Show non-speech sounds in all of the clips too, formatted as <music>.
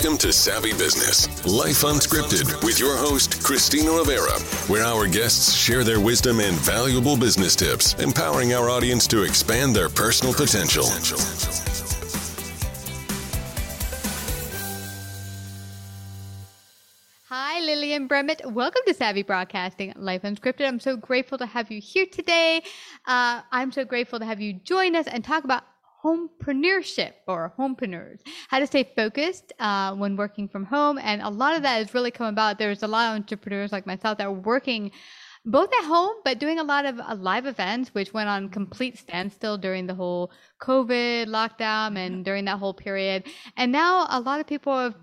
Welcome to Savvy Business, Life Unscripted, with your host, Christina Rivera, where our guests share their wisdom and valuable business tips, empowering our audience to expand their personal potential. Hi, Lillian Brummet. Welcome to Savvy Broadcasting Life Unscripted. I'm so grateful to have you here today. Uh, I'm so grateful to have you join us and talk about homepreneurship or homepreneurs, how to stay focused uh, when working from home. And a lot of that has really come about. There's a lot of entrepreneurs like myself that are working both at home, but doing a lot of uh, live events, which went on complete standstill during the whole COVID lockdown and during that whole period. And now a lot of people have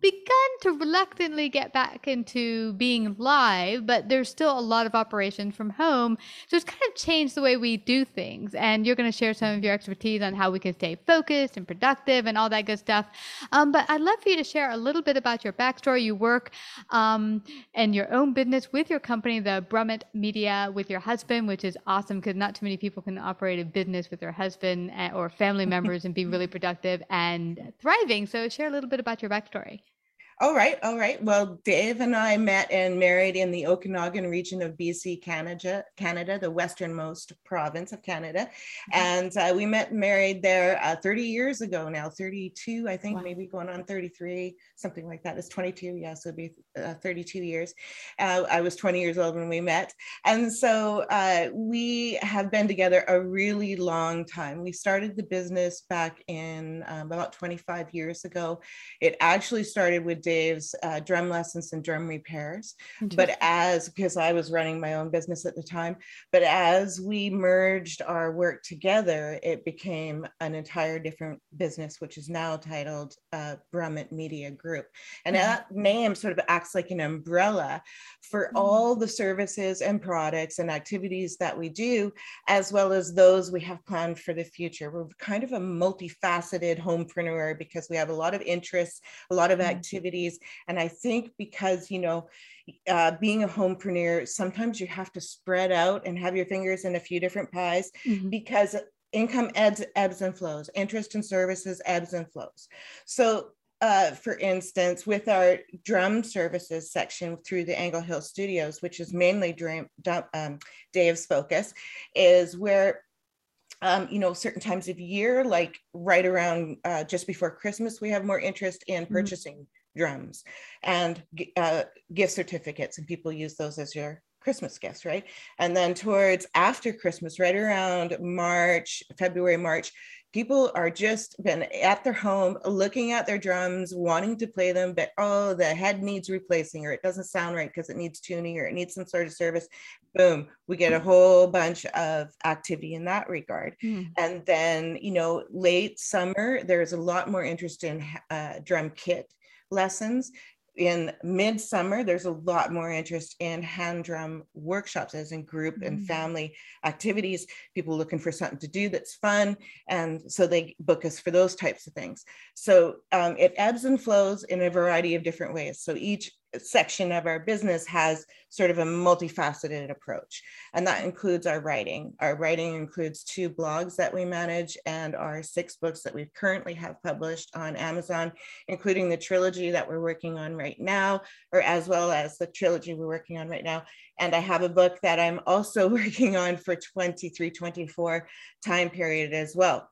begun to reluctantly get back into being live, but there's still a lot of operations from home. So it's kind of changed the way we do things. And you're going to share some of your expertise on how we can stay focused and productive and all that good stuff. Um, but I'd love for you to share a little bit about your backstory. You work um, and your own business with your company, the Brummet Media, with your husband, which is awesome because not too many people can operate a business with their husband eh, or family members and be really <laughs> productive and thriving. So share a little bit about your backstory. All right, all right. Well, Dave and I met and married in the Okanagan region of BC, Canada, Canada, the westernmost province of Canada, mm-hmm. and uh, we met married there uh, 30 years ago now, 32, I think, wow. maybe going on 33, something like that. It's 22, yeah, so it'd be uh, 32 years. Uh, I was 20 years old when we met, and so uh, we have been together a really long time. We started the business back in um, about 25 years ago. It actually started with Uh, drum lessons and drum repairs. But as, because I was running my own business at the time, but as we merged our work together, it became an entire different business, which is now titled uh, Brummet Media Group. And mm-hmm. that name sort of acts like an umbrella for mm-hmm. all the services and products and activities that we do, as well as those we have planned for the future. We're kind of a multifaceted homepreneur because we have a lot of interests, a lot of mm-hmm. And I think because, you know, uh, being a homepreneur, sometimes you have to spread out and have your fingers in a few different pies mm-hmm. because income ebbs, ebbs and flows, interest in services ebbs and flows. So uh, for instance, with our drum services section through the Angle Hill Studios, which is mainly dream, um, Dave's focus, is where um, you know, certain times of year, like right around uh, just before Christmas, we have more interest in mm-hmm. purchasing mm-hmm drums and uh, gift certificates, and people use those as your Christmas gifts, right? And then towards after Christmas, right around March, February, March, people are just been at their home looking at their drums, wanting to play them, but oh, the head needs replacing, or it doesn't sound right because it needs tuning, or it needs some sort of service. Boom, we get a whole bunch of activity in that regard. Mm. And then, you know, late summer, there's a lot more interest in uh, drum kit lessons in midsummer, there's a lot more interest in hand drum workshops, as in group mm-hmm. and family activities. People looking for something to do that's fun, and so they book us for those types of things. So um, it ebbs and flows in a variety of different ways. So each section of our business has sort of a multifaceted approach and that includes our writing. Our writing includes two blogs that we manage and our six books that we currently have published on amazon including the trilogy that we're working on right now or as well as the trilogy we're working on right now. And i have a book that i'm also <laughs> working on for 23 24 time period as well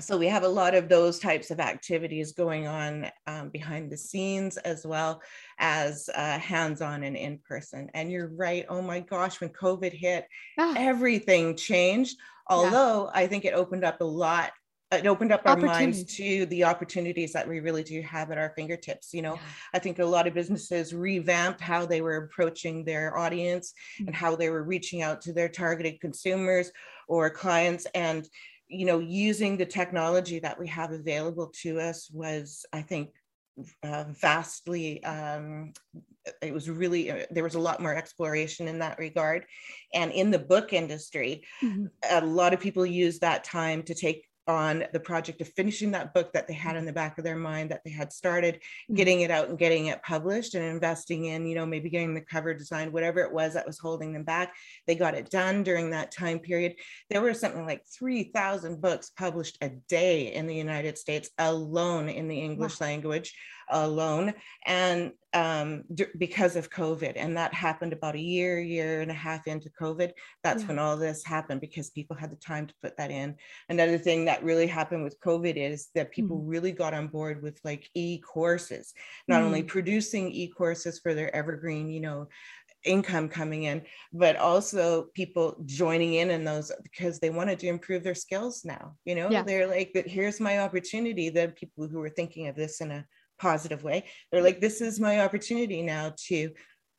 so we have a lot of those types of activities going on um, behind the scenes as well as uh, hands-on and in person and you're right oh my gosh when covid hit ah. everything changed although yeah. i think it opened up a lot it opened up our minds to the opportunities that we really do have at our fingertips you know yeah. i think a lot of businesses revamped how they were approaching their audience mm-hmm. and how they were reaching out to their targeted consumers or clients and you know, using the technology that we have available to us was, I think, uh, vastly um, it was really uh, there was a lot more exploration in that regard and in the book industry mm-hmm. a lot of people use that time to take on the project of finishing that book that they had in the back of their mind that they had started mm-hmm. getting it out and getting it published and investing in you know maybe getting the cover design whatever it was that was holding them back they got it done during that time period there were something like 3000 books published a day in the united states alone in the english wow. language alone and um, d- because of COVID. And that happened about a year, year and a half into COVID. That's yeah. when all this happened because people had the time to put that in. Another thing that really happened with COVID is that people mm. really got on board with like e courses, not mm. only producing e courses for their evergreen, you know, income coming in, but also people joining in in those because they wanted to improve their skills now. You know, yeah. they're like, here's my opportunity. The people who were thinking of this in a positive way. They're like, this is my opportunity now to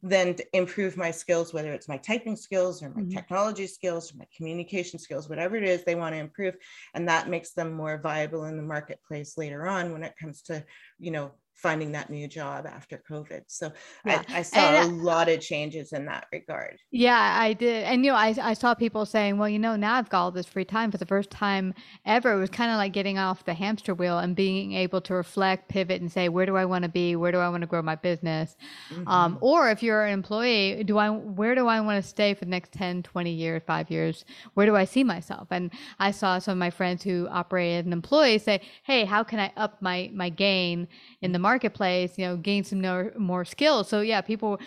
then improve my skills, whether it's my typing skills or my mm-hmm. technology skills or my communication skills, whatever it is they want to improve. And that makes them more viable in the marketplace later on when it comes to, you know, finding that new job after COVID. So yeah. I, I, saw and, a lot of changes in that regard. Yeah, I did. And, you know, I, I saw people saying, well, you know, now I've got all this free time for the first time ever. It was kind of like getting off the hamster wheel and being able to reflect, pivot, and say, where do I want to be? Where do I want to grow my business? Mm-hmm. Um, or if you're an employee, do I, where do I want to stay for the next 10, 20 years, five years? Where do I see myself? And I saw some of my friends who operated an employee say, hey, how can I up my, my gain in the marketplace, you know, gain some more, more skills. So yeah, people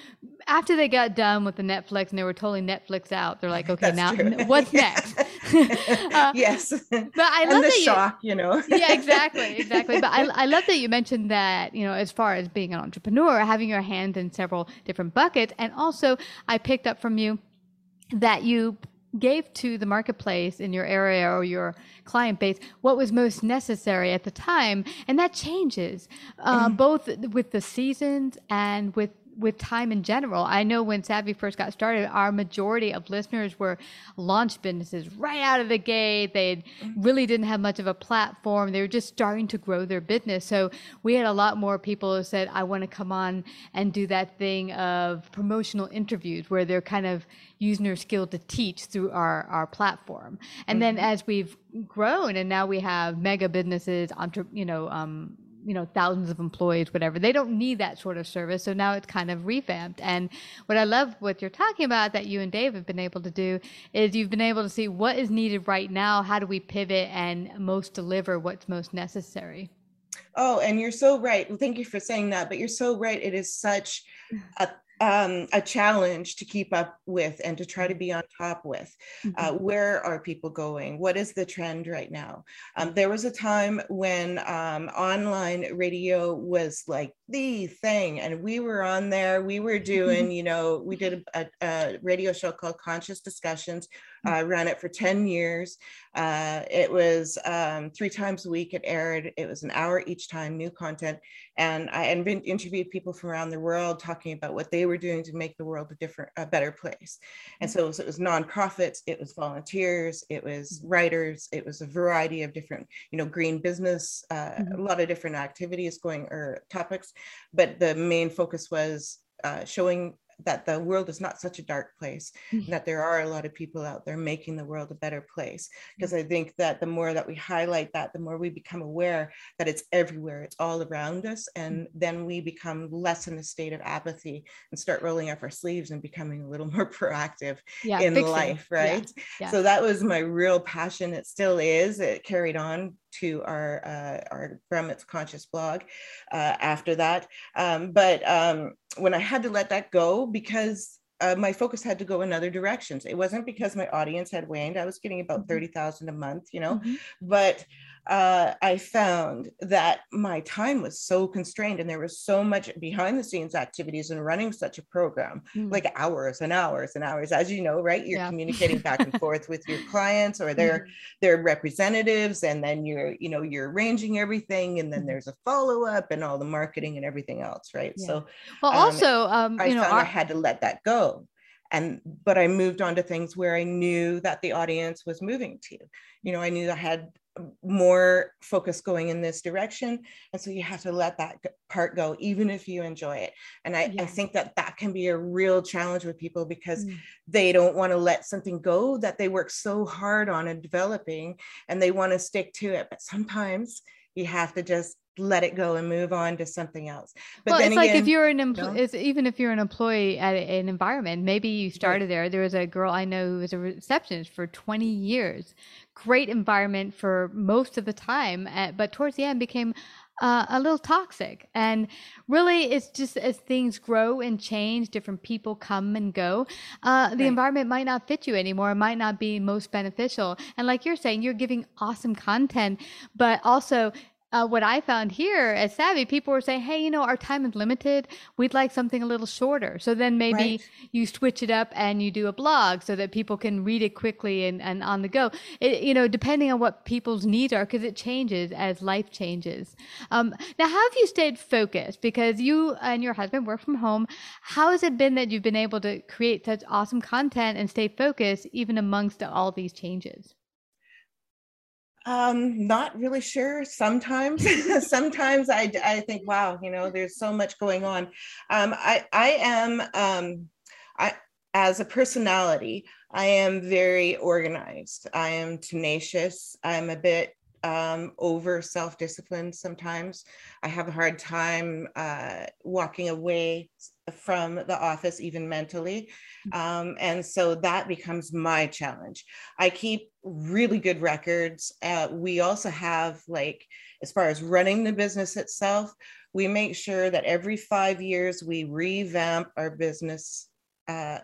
after they got done with the Netflix and they were totally Netflix out, they're like, <laughs> okay, now what's next? <laughs> uh, yes, but I love the that shock, you, you know. <laughs> yeah, exactly, exactly. But I, I love that you mentioned that you know, as far as being an entrepreneur, having your hand in several different buckets, and also I picked up from you that you gave to the marketplace in your area or your client base what was most necessary at the time and that changes uh, mm. both with the seasons and with with time in general. I know when Savvy first got started, our majority of listeners were launch businesses right out of the gate. They really didn't have much of a platform. They were just starting to grow their business. So we had a lot more people who said, I want to come on and do that thing of promotional interviews where they're kind of using their skill to teach through our, our platform. And mm-hmm. then as we've grown and now we have mega businesses, entre- you know, um, you know thousands of employees whatever they don't need that sort of service. So now it's kind of revamped. And what i love what you're talking about that you and dave have been able to do is you've been able to see what is needed right now how do we pivot and most deliver what's most necessary. Oh and you're so right. Thank you for saying that but you're so right. It is such a um, a challenge to keep up with and to try to be on top with. Uh, mm-hmm. where are people going? What is the trend right now? Um, there was a time when um, online radio was like the thing, and we were on there. We were <laughs> doing, you know, we did a, a radio show called Conscious Discussions. I ran it for 10 years. Uh, it was um, three times a week. It aired. It was an hour each time, new content. And I interviewed people from around the world talking about what they were doing to make the world a different, a better place. And so it was, it was nonprofits, it was volunteers, it was writers, it was a variety of different, you know, green business, uh, mm-hmm. a lot of different activities going or topics but the main focus was uh, showing that the world is not such a dark place mm-hmm. that there are a lot of people out there making the world a better place because i think that the more that we highlight that the more we become aware that it's everywhere it's all around us and mm-hmm. then we become less in a state of apathy and start rolling up our sleeves and becoming a little <laughs> more proactive yeah, in life right yeah, yeah. so that was my real passion it still is it carried on to our uh, our Brummet's Conscious blog uh, after that. Um, but um, when I had to let that go because uh, my focus had to go in other directions. It wasn't because my audience had waned. I was getting about mm-hmm. 30,000 a month, you know, mm-hmm. but uh, I found that my time was so constrained and there was so much behind the scenes activities and running such a program, mm. like hours and hours and hours. As you know, right? You're yeah. communicating back and forth with your <laughs> clients or their mm. their representatives, and then you're, you know, you're arranging everything, and then mm. there's a follow-up and all the marketing and everything else, right? Yeah. So well, um, also um, I you know, our- I had to let that go and but i moved on to things where i knew that the audience was moving to you know i knew i had more focus going in this direction and so you have to let that part go even if you enjoy it and i, yeah. I think that that can be a real challenge with people because mm. they don't want to let something go that they work so hard on and developing and they want to stick to it but sometimes you have to just let it go and move on to something else. But well, it's again, like if you're an employee, you know? even if you're an employee at an environment, maybe you started there. There was a girl I know who was a receptionist for 20 years. Great environment for most of the time, eh, but towards the end became uh, a little toxic. And really, it's just as things grow and change, different people come and go. Uh, the right. environment might not fit you anymore, it might not be most beneficial. And like you're saying, you're giving awesome content, but also uh, what I found here at Savvy, people were saying, "Hey, you know, our time is limited. We'd like something a little shorter." So then maybe right. you switch it up and you do a blog so that people can read it quickly and, and on the go. It, you know, depending on what people's needs are, because it changes as life changes. Um, now, how have you stayed focused? Because you and your husband work from home. How has it been that you've been able to create such awesome content and stay focused even amongst all these changes? Um, not really sure. Sometimes, <laughs> sometimes I, I think, wow, you know, there's so much going on. Um, I, I am, um, I, as a personality, I am very organized. I am tenacious. I'm a bit um, over self discipline sometimes. I have a hard time uh, walking away from the office, even mentally. Um, and so that becomes my challenge. I keep really good records. Uh, we also have, like, as far as running the business itself, we make sure that every five years we revamp our business uh,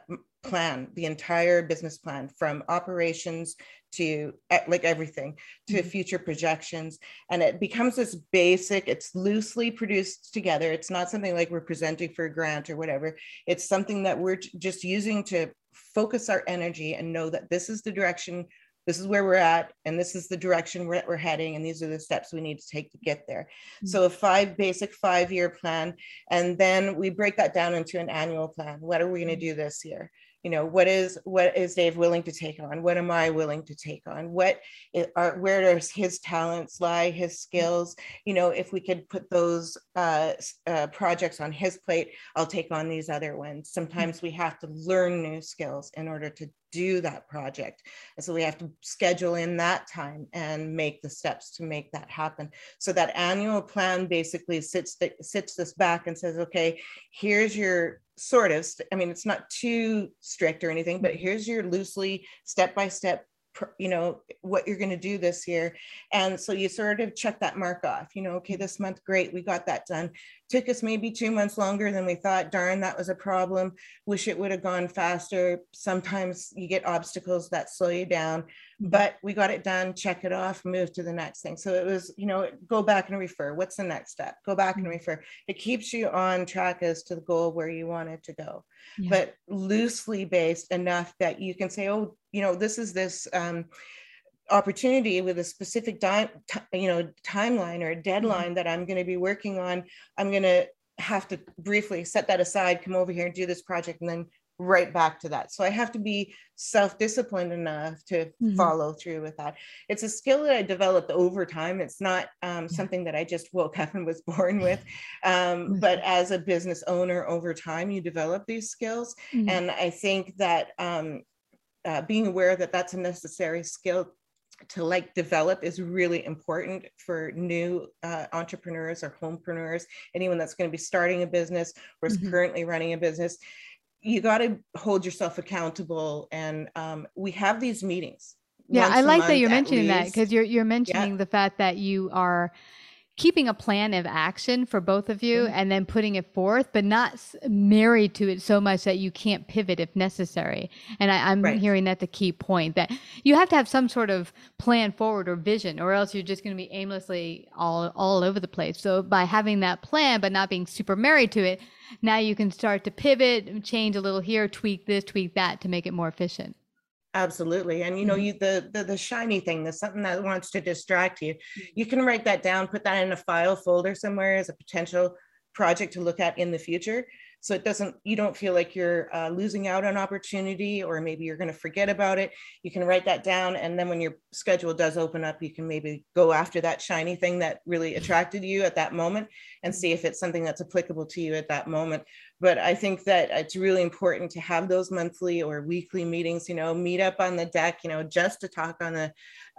plan, the entire business plan from operations to like everything to mm-hmm. future projections and it becomes this basic it's loosely produced together it's not something like we're presenting for a grant or whatever it's something that we're just using to focus our energy and know that this is the direction this is where we're at and this is the direction we're, we're heading and these are the steps we need to take to get there mm-hmm. so a five basic five year plan and then we break that down into an annual plan what are we going to mm-hmm. do this year you know what is what is dave willing to take on? What am i willing to take on? What are where does his talents lie his skills? You know if we could put those uh, uh, projects on his plate i'll take on these other ones. Sometimes we have to learn new skills in order to do that project. And so we have to schedule in that time and make the steps to make that happen. So that annual plan basically sits sits this back and says okay here's your sort of i mean it's not too strict or anything but here's your loosely step by step you know what you're going to do this year. And so you sort of check that mark off you know okay this month great we got that done. Took us maybe two months longer than we thought. Darn that was a problem. Wish it would have gone faster. Sometimes you get obstacles that slow you down. mm-hmm. But we got it done check it off move to the next thing so it was you know go back and refer what's the next step go back and mm-hmm. refer it keeps you on track as to the goal where you want it to go yeah. but loosely based enough that you can say oh you know this is this um, opportunity with a specific di- t- you know timeline or a deadline mm-hmm. that i'm going to be working on i'm going to have to briefly set that aside come over here and do this project and then right back to that. So I have to be self-disciplined enough to mm-hmm. follow through with that. It's a skill that I developed over time. It's not um, something that I just woke up and was <laughs> born with. Um, but as a business owner over time, you develop these skills. Mm-hmm. And I think that um, uh, being aware that that's a necessary skill to like develop is really important for new uh, entrepreneurs or homepreneurs anyone that's going to be starting a business or is mm-hmm. currently running a business you got to hold yourself accountable and um, we have these meetings yeah i like that you're mentioning least. that because you're you're mentioning yeah. the fact that you are keeping a plan of action for both of you mm-hmm. and then putting it forth, but not married to it so much that you can't pivot if necessary. And I, am right. hearing that the key point that you have to have some sort of plan forward or vision, or else you're just going to be aimlessly all all over the place. So by having that plan, but not being super married to it, now you can start to pivot, change a little here, tweak this, tweak that to make it more efficient. Absolutely. And you know, mm-hmm. you the, the the shiny thing the something that wants to distract you. Mm-hmm. You can write that down, put that in a file folder somewhere as a potential project to look at in the future so it doesn't you don't feel like you're uh, losing out on opportunity or maybe you're going to forget about it you can write that down and then when your schedule does open up you can maybe go after that shiny thing that really attracted you at that moment and see if it's something that's applicable to you at that moment but i think that it's really important to have those monthly or weekly meetings you know meet up on the deck you know just to talk on the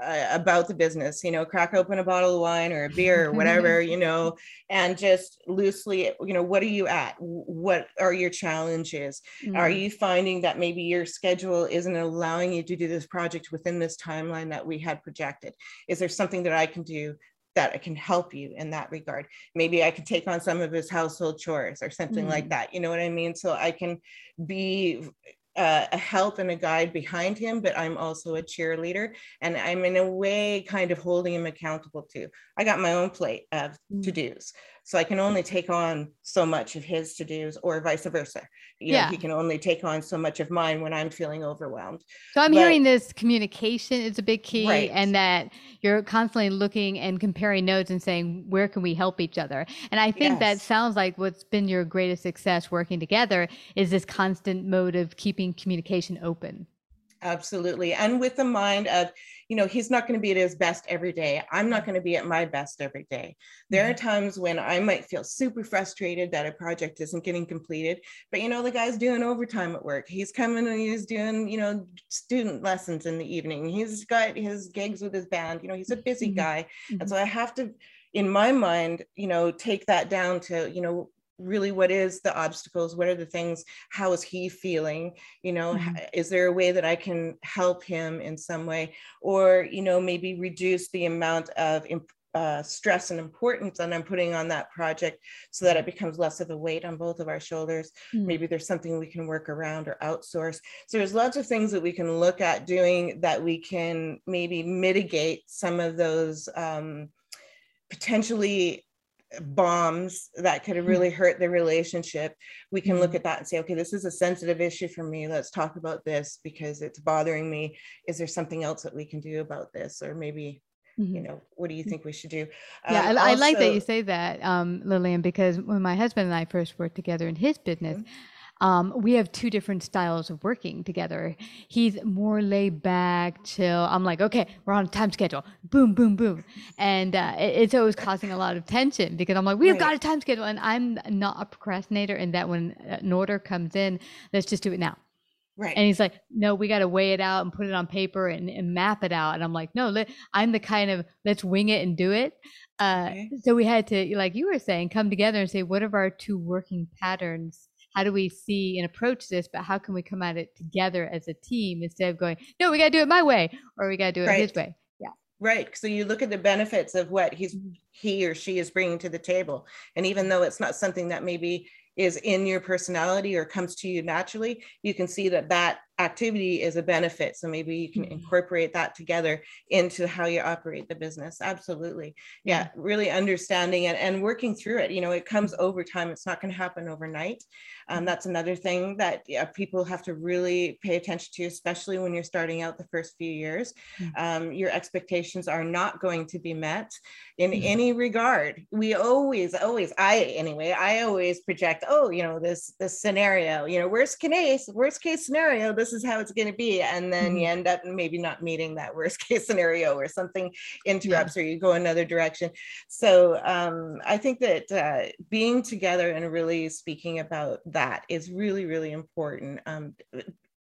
uh, about the business you know crack open a bottle of wine or a beer or whatever <laughs> you know and just loosely you know what are you at? What are your challenges? Mm-hmm. are you finding that maybe your schedule isn't allowing you to do this project within this timeline that we had projected? Is there something that i can do that I can help you in that regard. Maybe I could take on some of his household chores or something mm. like that. You know what I mean? So I can be uh, a help and a guide behind him, but I'm also a cheerleader and I'm in a way kind of holding him accountable too. I got my own plate of mm. to dos. So I can only take on so much of his to dos or vice versa. You yeah. Know, he can only take on so much of mine when I'm feeling overwhelmed. So I'm but, hearing this communication is a big key right. and that you're constantly looking and comparing notes and saying, where can we help each other? And I think yes. that sounds like what's been your greatest success working together is this constant mode of keeping communication open. Absolutely. And with the mind of, you know, he's not going to be at his best every day. I'm not going to be at my best every day. There are mm-hmm. times when I might feel super frustrated that a project isn't getting completed, but you know, the guy's doing overtime at work. He's coming and he's doing, you know, student lessons in the evening. He's got his gigs with his band. You know, he's a busy mm-hmm. guy. Mm-hmm. And so I have to, in my mind, you know, take that down to, you know, really what is the obstacles? What are the things? How is he feeling? You know mm-hmm. is there a way that i can help him in some way? Or you know maybe reduce the amount of uh, stress and importance that i'm putting on that project so that it becomes less of a weight on both of our shoulders. Mm-hmm. maybe there's something we can work around or outsource. So there's lots of things that we can look at doing that we can maybe mitigate some of those um, potentially bombs that could have really hurt the relationship we can look mm-hmm. at that and say okay this is a sensitive issue for me. Let's talk about this because it's bothering me. Is there something else that we can do about this? Or maybe mm-hmm. you know what do you think we should do? Yeah um, I, I, like that you say that um, lillian because when my husband and i first worked together in his business mm-hmm um, we have two different styles of working together. He's more laid back, chill. I'm like, okay, we're on a time schedule. Boom, boom, boom. And uh, it, it's always causing a lot of tension because I'm like, we've right. got a time schedule. And I'm not a procrastinator in that when an order comes in, let's just do it now. Right. And he's like, no, we got to weigh it out and put it on paper and, and map it out. And I'm like, no, let, I'm the kind of let's wing it and do it. Uh, okay. So we had to, like you were saying, come together and say, what are our two working patterns how do we see and approach this but how can we come at it together as a team instead of going no we got to do it my way or we got to do it right. his way yeah right so you look at the benefits of what he's mm-hmm. he or she is bringing to the table and even though it's not something that maybe is in your personality or comes to you naturally you can see that that activity is a benefit. So maybe you can Mhm. incorporate that together into how you operate the business. Absolutely. Yeah really understanding it and working through it. You know it comes over time. It's not going to happen overnight. Um, that's another thing that yeah, people have to really pay attention to especially when you're starting out the first few years. Um, your expectations are not going to be met in any regard. We always always i anyway i always project oh you know this this scenario you know worst case worst case scenario this is how it's going to be and then you end up maybe not meeting that worst <laughs> case scenario or something interrupts or you go another direction. So um, i think that uh, being together and really speaking about that is really really important. Um,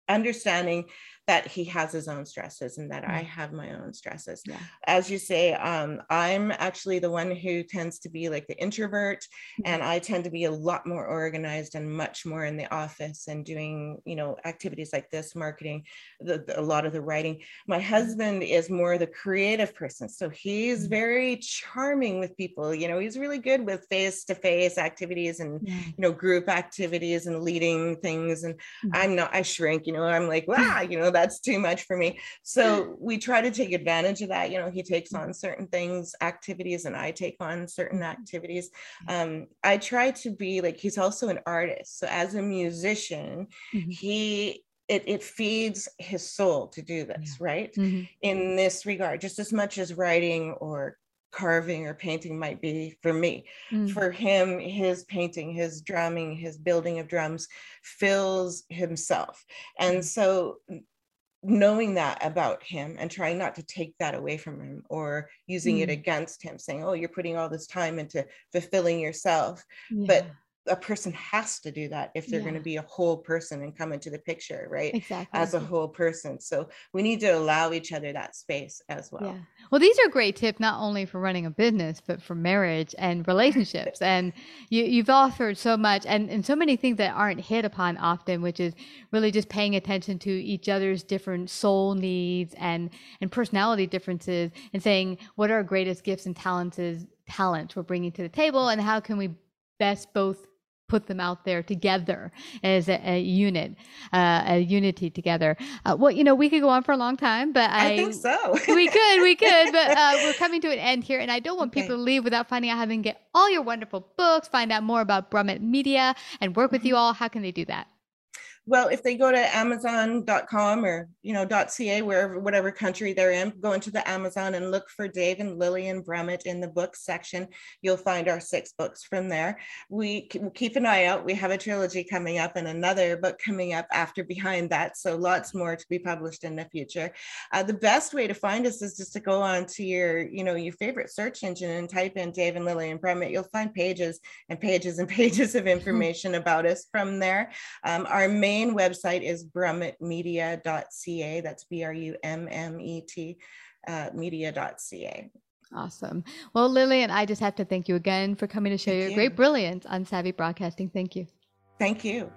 understanding that he has his own stresses and that I have my own stresses. Yeah. As you say, um, I'm actually the one who tends to be like the introvert, and I tend to be a lot more organized and much more in the office and doing, you know, activities like this, marketing, the, the- a lot of the writing. My husband is more the creative person, so he's very charming with people. You know, he's really good with face-to-face activities and Yeah. you know group activities and leading things and Mhm. i'm not i shrink you know i'm like wow you know that's too much for me. So <laughs> we try to take advantage of that. You know he takes on certain things activities and i take on certain activities. Um, i try to be like he's also an artist. So as a musician Mhm. he it, it feeds his soul to do this right? Mhm. in this regard just as much as writing or carving or painting might be for me. Mm. for him his painting his drumming his building of drums fills himself. And so n- knowing that about him and trying not to take that away from him or using it Mm. against him saying oh you're putting all this time into fulfilling yourself Yeah. but a person has to do that if they're going to be a whole person and come into the picture right exactly. as a whole person so we need to allow each other that space as well Yeah. Well, these are great tips not only for running a business, but for marriage and relationships. and you, you've offered so much and, and so many things that aren't hit upon often, which is really just paying attention to each other's different soul needs and, and personality differences and saying what are our greatest gifts and talents is talents we're bringing to the table and how can we best both put them out there together as a, a unit, uh, a unity together. Uh, well, you know, we could go on for a long time, but I, i, think so <laughs> we could, we could, but uh, <laughs> we're coming to an end here, and I don't want Okay. people to leave without finding out how they can get all your wonderful books, find out more about Brummet Media, and work Mm-hmm. with you all. How can they do that? Well, if they go to amazon.com or, you know, .ca, wherever, whatever country they're in, go into the Amazon and look for Dave and Lillian Brummet in the books section. You'll find our six books from there. We keep an eye out. We have a trilogy coming up and another book coming up after behind that. So lots more to be published in the future. Uh, the best way to find us is just to go on to your, you know, your favorite search engine and type in Dave and Lillian Brummet. You'll find pages and pages and <laughs> pages of <laughs> information about us from there. Um, our main website is brummetmedia.ca. That's B R U M M E T uh, media.ca. Awesome. Well, Lillian, I just have to thank you again for coming to share Thank your you. great brilliance on Savvy Broadcasting. Thank you. Thank you.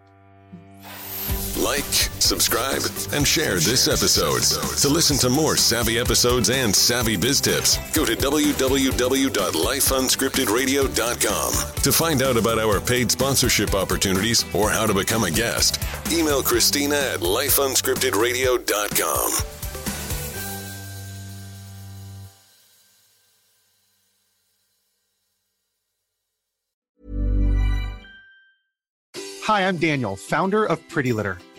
Like, subscribe, and share this episode. To listen to more savvy episodes and savvy biz tips, go to www.lifeunscriptedradio.com. To find out about our paid sponsorship opportunities or how to become a guest, email Christina at lifeunscriptedradio.com. Hi, I'm Daniel, founder of Pretty Litter.